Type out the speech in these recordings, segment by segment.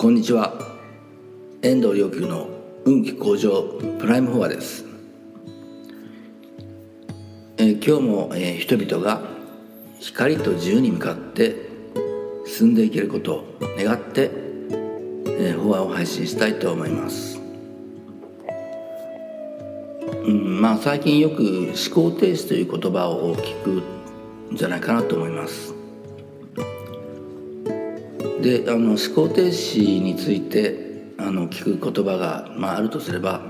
こんにちは。遠藤良久の運気向上プライムフォアです、えー、今日も、えー、人々が光と自由に向かって進んでいけることを願って、えー、フォアを配信したいと思います。うんまあ最近よく思考停止という言葉を聞くんじゃないかなと思います。であの思考停止についてあの聞く言葉が、まあ、あるとすれば、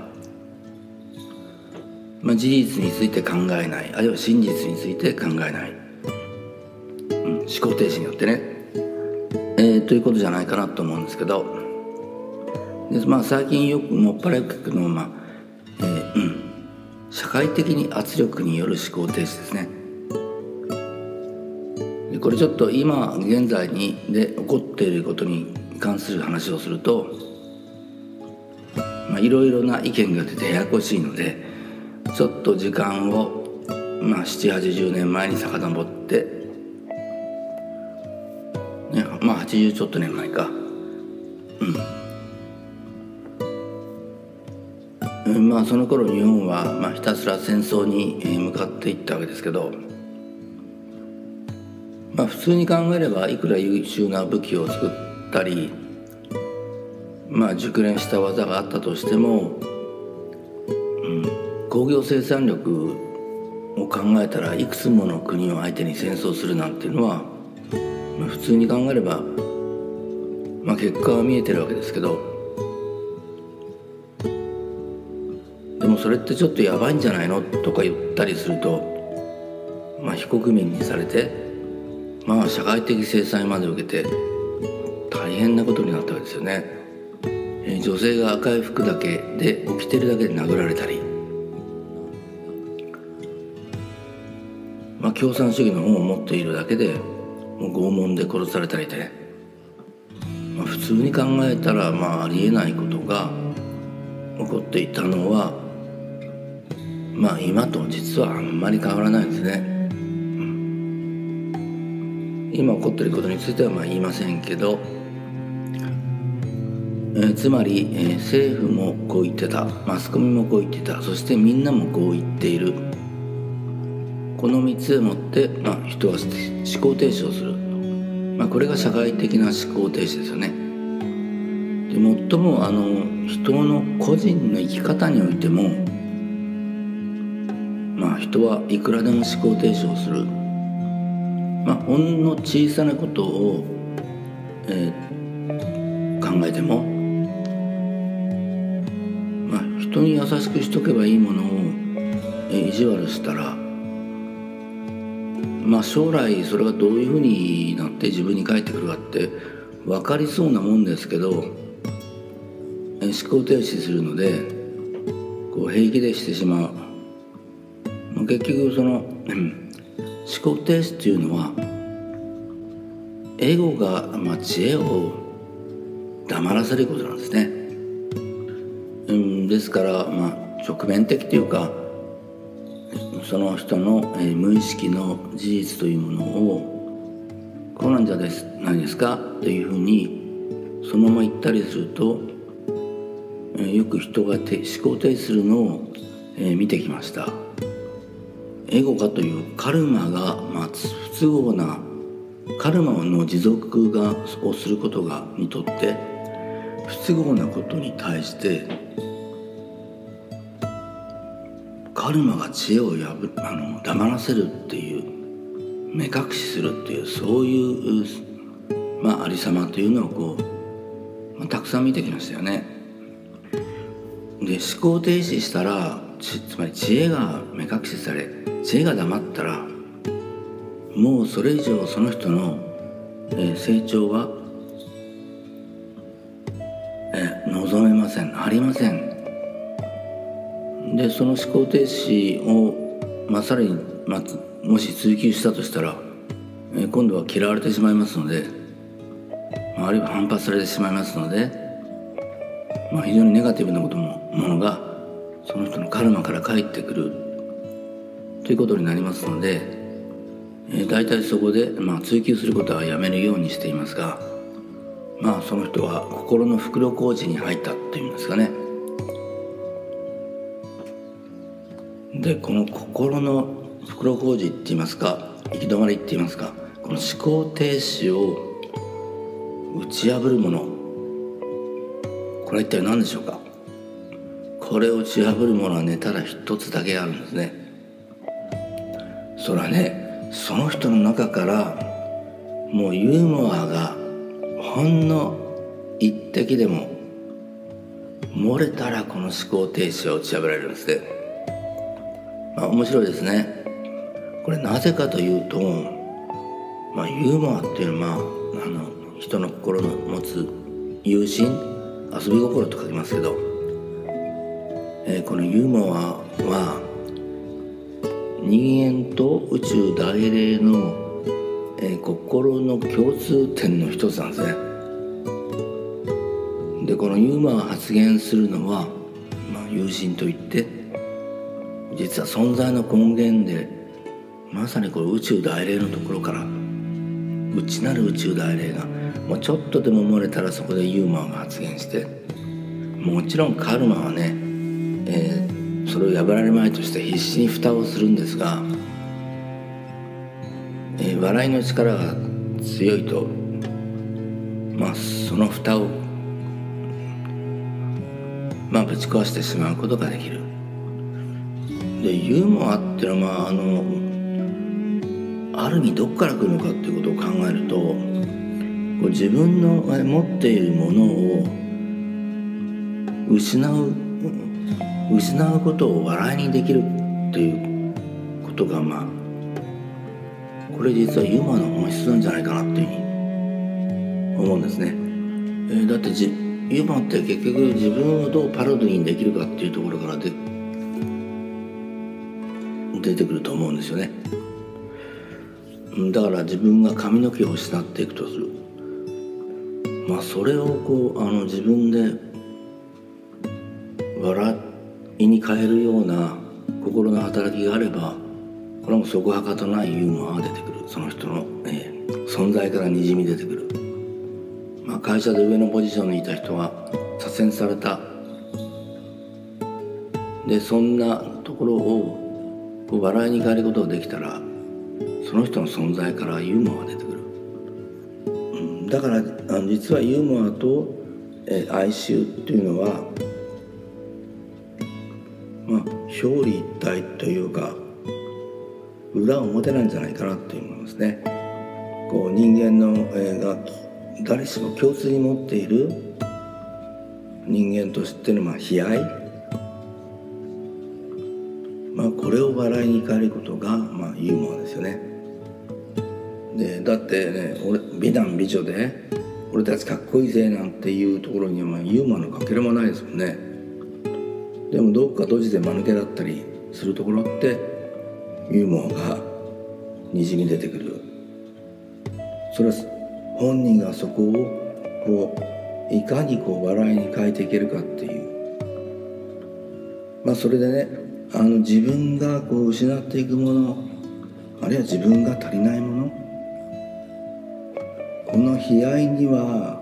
まあ、事実について考えないあるいは真実について考えない、うん、思考停止によってね、えー、ということじゃないかなと思うんですけど。で、まあ、最近よくもっぱらよく聞くのは、まあえーうん、社会的に圧力による思考停止ですね。これちょっと今現在にで起こっていることに関する話をするといろいろな意見が出てややこしいのでちょっと時間を、まあ、780年前に遡って、ね、まあ80ちょっと年前か。うん。まあその頃日本は、まあ、ひたすら戦争に向かっていったわけですけどまあ、普通に考えればいくら優秀な武器を作ったり、まあ、熟練した技があったとしても、うん、工業生産力を考えたらいくつもの国を相手に戦争するなんていうのは、まあ、普通に考えれば、まあ、結果は見えてるわけですけどでもそれってちょっとやばいんじゃないの？とか言ったりすると、まあ、非国民にされてまあ社会的制裁まで受けて大変なことになったわけですよね、えー、女性が赤い服だけで起きてるだけで殴られたり。まあ共産主義の本を持っているだけでもう拷問で殺されたりで、まあ、普通に考えたらまあありえないことが起こっていたのはまあ今と実はあんまり変わらないですね。今起こっていることについてはまあ言いませんけど、えー、つまり、えー、政府もこう言ってたマスコミもこう言ってたそしてみんなもこう言っている。この3つでもって、まあ、人は思考停止をする、まあ、これが社会的な思考停止ですよね。で最もあの人の個人の生き方においてもまあ人はいくらでも思考停止をする。まあ、ほんの小さなことを、えー、考えても、まあ、人に優しくしとけばいいものを、えー、意地悪したら、まあ、将来それがどういうふうになって自分に返ってくるかって分かりそうなもんですけど、えー、思考停止するのでこう平気でしてしまう。まあ、結局その、思考停止っていうのはエゴが、ま、知恵を黙らせることなんですね。うん、ですから、まあ、直面的というかその人の、えー、無意識の事実というものをこうなんじゃですないですかというふうにそのまま言ったりすると、えー、よく人が思考停止するのを、えー、見てきました。エゴかというカルマが、まあ、不都合なカルマの持続がをすることがにとって不都合なことに対してカルマが知恵をやぶあの黙らせるっていう目隠しするっていうそういう、まあ、ありさまというのをこう、まあ、たくさん見てきましたよね。で思考停止したらつまり知恵が目隠しされ知恵が黙ったらもうそれ以上その人の、え成長は、え望めませんありません。でその思考停止を、まあ、さらに、まあ、もし追求したとしたら、え今度は嫌われてしまいますので、まあ、あるいは反発されてしまいますので、まあ、非常にネガティブなこともものがその人のカルマから帰ってくる。ということになりますので、えー、大体そこで、まあ、追求することはやめるようにしていますが、まあその人は心の袋小路に入ったっていうんですかね。でこの心の袋小路って言いますか行き止まりって言いますかこの思考停止を打ち破るものこれは一体何でしょうか？これを打ち破るものはねただ一つだけあるんですね。それはねその人の中からもうユーモアがほんの一滴でも漏れたらこの思考停止は打ち破られるんですね。まあ面白いですね。これなぜかというとまあユーモアっていうのは、あ、あの人の心の持つ友心遊び心と書きますけど、えー、このユーモアは人間と宇宙大霊の、えー、心の共通点の一つなんですね。でこのユーモアが発現するのは、まあ、友心といって実は存在の根源でまさにこれ宇宙大霊のところから内なる宇宙大霊がもうちょっとでも漏れたらそこでユーモアが発現してもちろんカルマはね、えー、それを破られまいとして必死に蓋をするんですが、えー、笑いの力が強いとまあその蓋をまあぶち壊してしまうことができる。でユーモアっていうのはあのある意味どこから来るのかっていうことを考えるとこう自分の持っているものを失う失うことを笑いにできるっていうことがまあこれ実はユーモアの本質なんじゃないかなっていうふうに思うんですね。えー、だってじユーモアって結局自分をどうパロディにできるかっていうところからで出てくると思うんですよね。だから自分が髪の毛を失っていくとするまあそれをこうあの自分で笑いに変えるような心の働きがあればこれもそこはかとないユーモアが出てくる。その人の、えー、存在からにじみ出てくる、まあ、会社で上のポジションにいた人は左遷された。でそんなところをこう笑いに変えることができたらその人の存在からユーモアが出てくる、うん、だからあの実はユーモアと、え哀愁っていうのはまあ表裏一体というか裏表なんじゃないかなと思いますね。こう人間の、えー、が誰しも共通に持っている人間としてのまあ悲哀まあこれを笑いに変えることがまあユーモアですよね。でだってね俺美男美女で俺たちかっこいいぜなんていうところにはまあユーモアのかけらもないですもんねでもどっかドジで間抜けだったりするところってユーモアがにじみ出てくる。それは本人がそこをこういかにこう笑いに変えていけるかっていう。まあそれでねあの自分がこう失っていくものあるいは自分が足りないものこの悲哀には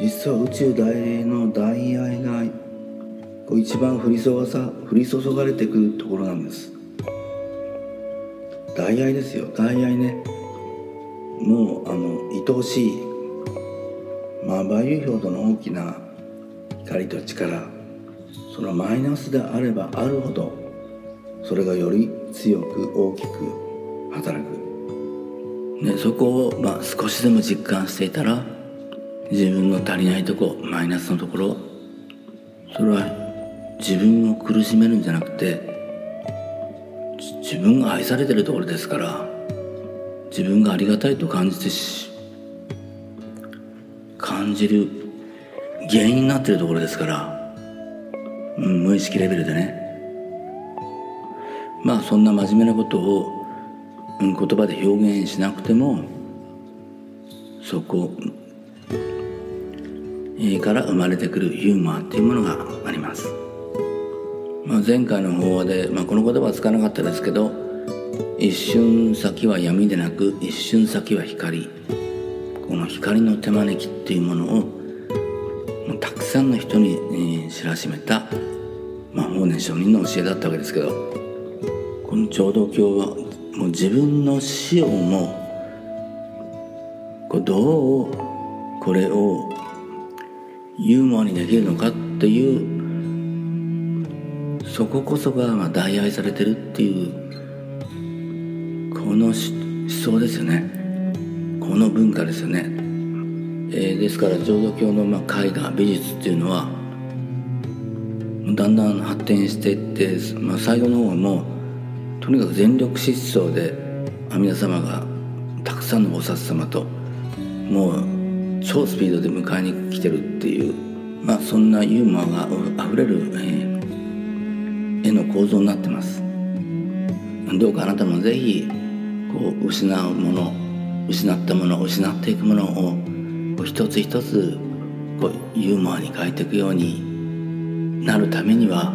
実は宇宙大霊の大愛がこう一番降り注がさ降り注がれてくるところなんです。大愛ですよ。大愛ね。もうあの愛おしいまばゆいほどの大きな光と力そのマイナスであればあるほどそれがより強く大きく働く。でそこをまあ少しでも実感していたら自分の足りないとこマイナスのところそれは自分を苦しめるんじゃなくて自分が愛されてるところですから自分がありがたいと感じてし感じる原因になってるところですから、うん、無意識レベルでね。まあそんな真面目なことを言葉で表現しなくてもそこから生まれてくるユーモアっていうものがあります、まあ、前回の方話で、まあ、この言葉は使わなかったですけど一瞬先は闇でなく一瞬先は光。この光の手招きっていうものをたくさんの人に、えー、知らしめた、まあ、法然上人の教えだったわけですけどこの浄土教はもう自分の死をもこうどうこれをユーモアにできるのかっていうそここそがまあ代愛されてるっていうこの思想ですよね。この文化ですよね、えー、ですから浄土教のまあ絵画美術っていうのはだんだん発展していって、まあ、最後の方もとにかく全力疾走で阿弥陀様がたくさんの菩薩様ともう超スピードで迎えに来てるっていう、まあ、そんなユーモアがあふれる、えー、絵の構造になってます。どうかあなたもぜひこう失うもの失ったもの失っていくものを一つ一つこうユーモアに変えていくようになるためには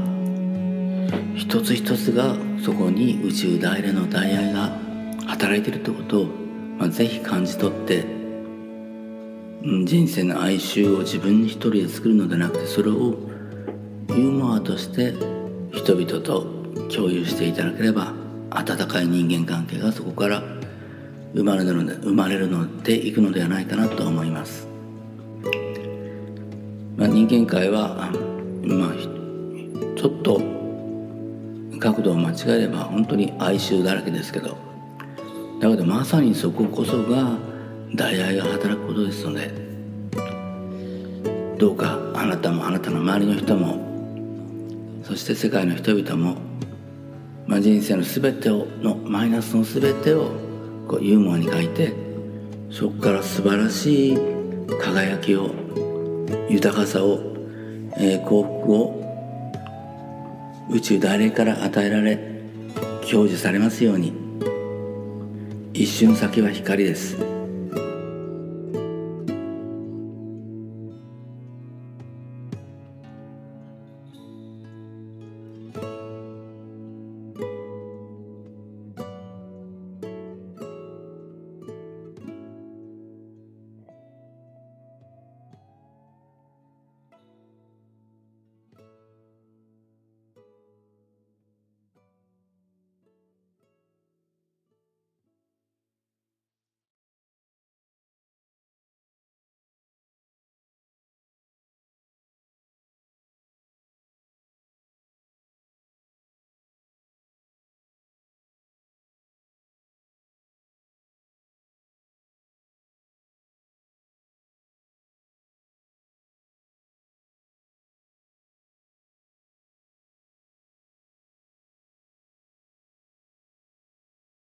一つ一つがそこに宇宙大霊の大愛が働いているということを、まあ、ぜひ感じ取って人生の哀愁を自分一人で作るのではなくてそれをユーモアとして人々と共有していただければ温かい人間関係がそこから生まれるので生まれるのでいくのではないかなと思います、まあ、人間界は、まあ、ちょっと角度を間違えれば本当に哀愁だらけですけどだけどまさにそここそが大愛が働くことですのでどうかあなたもあなたの周りの人もそして世界の人々も、まあ、人生の全てをのマイナスの全てをこうユーモアに書いてそこから素晴らしい輝きを豊かさを、えー、幸福を宇宙誰から与えられ享受されますように一瞬先は光です。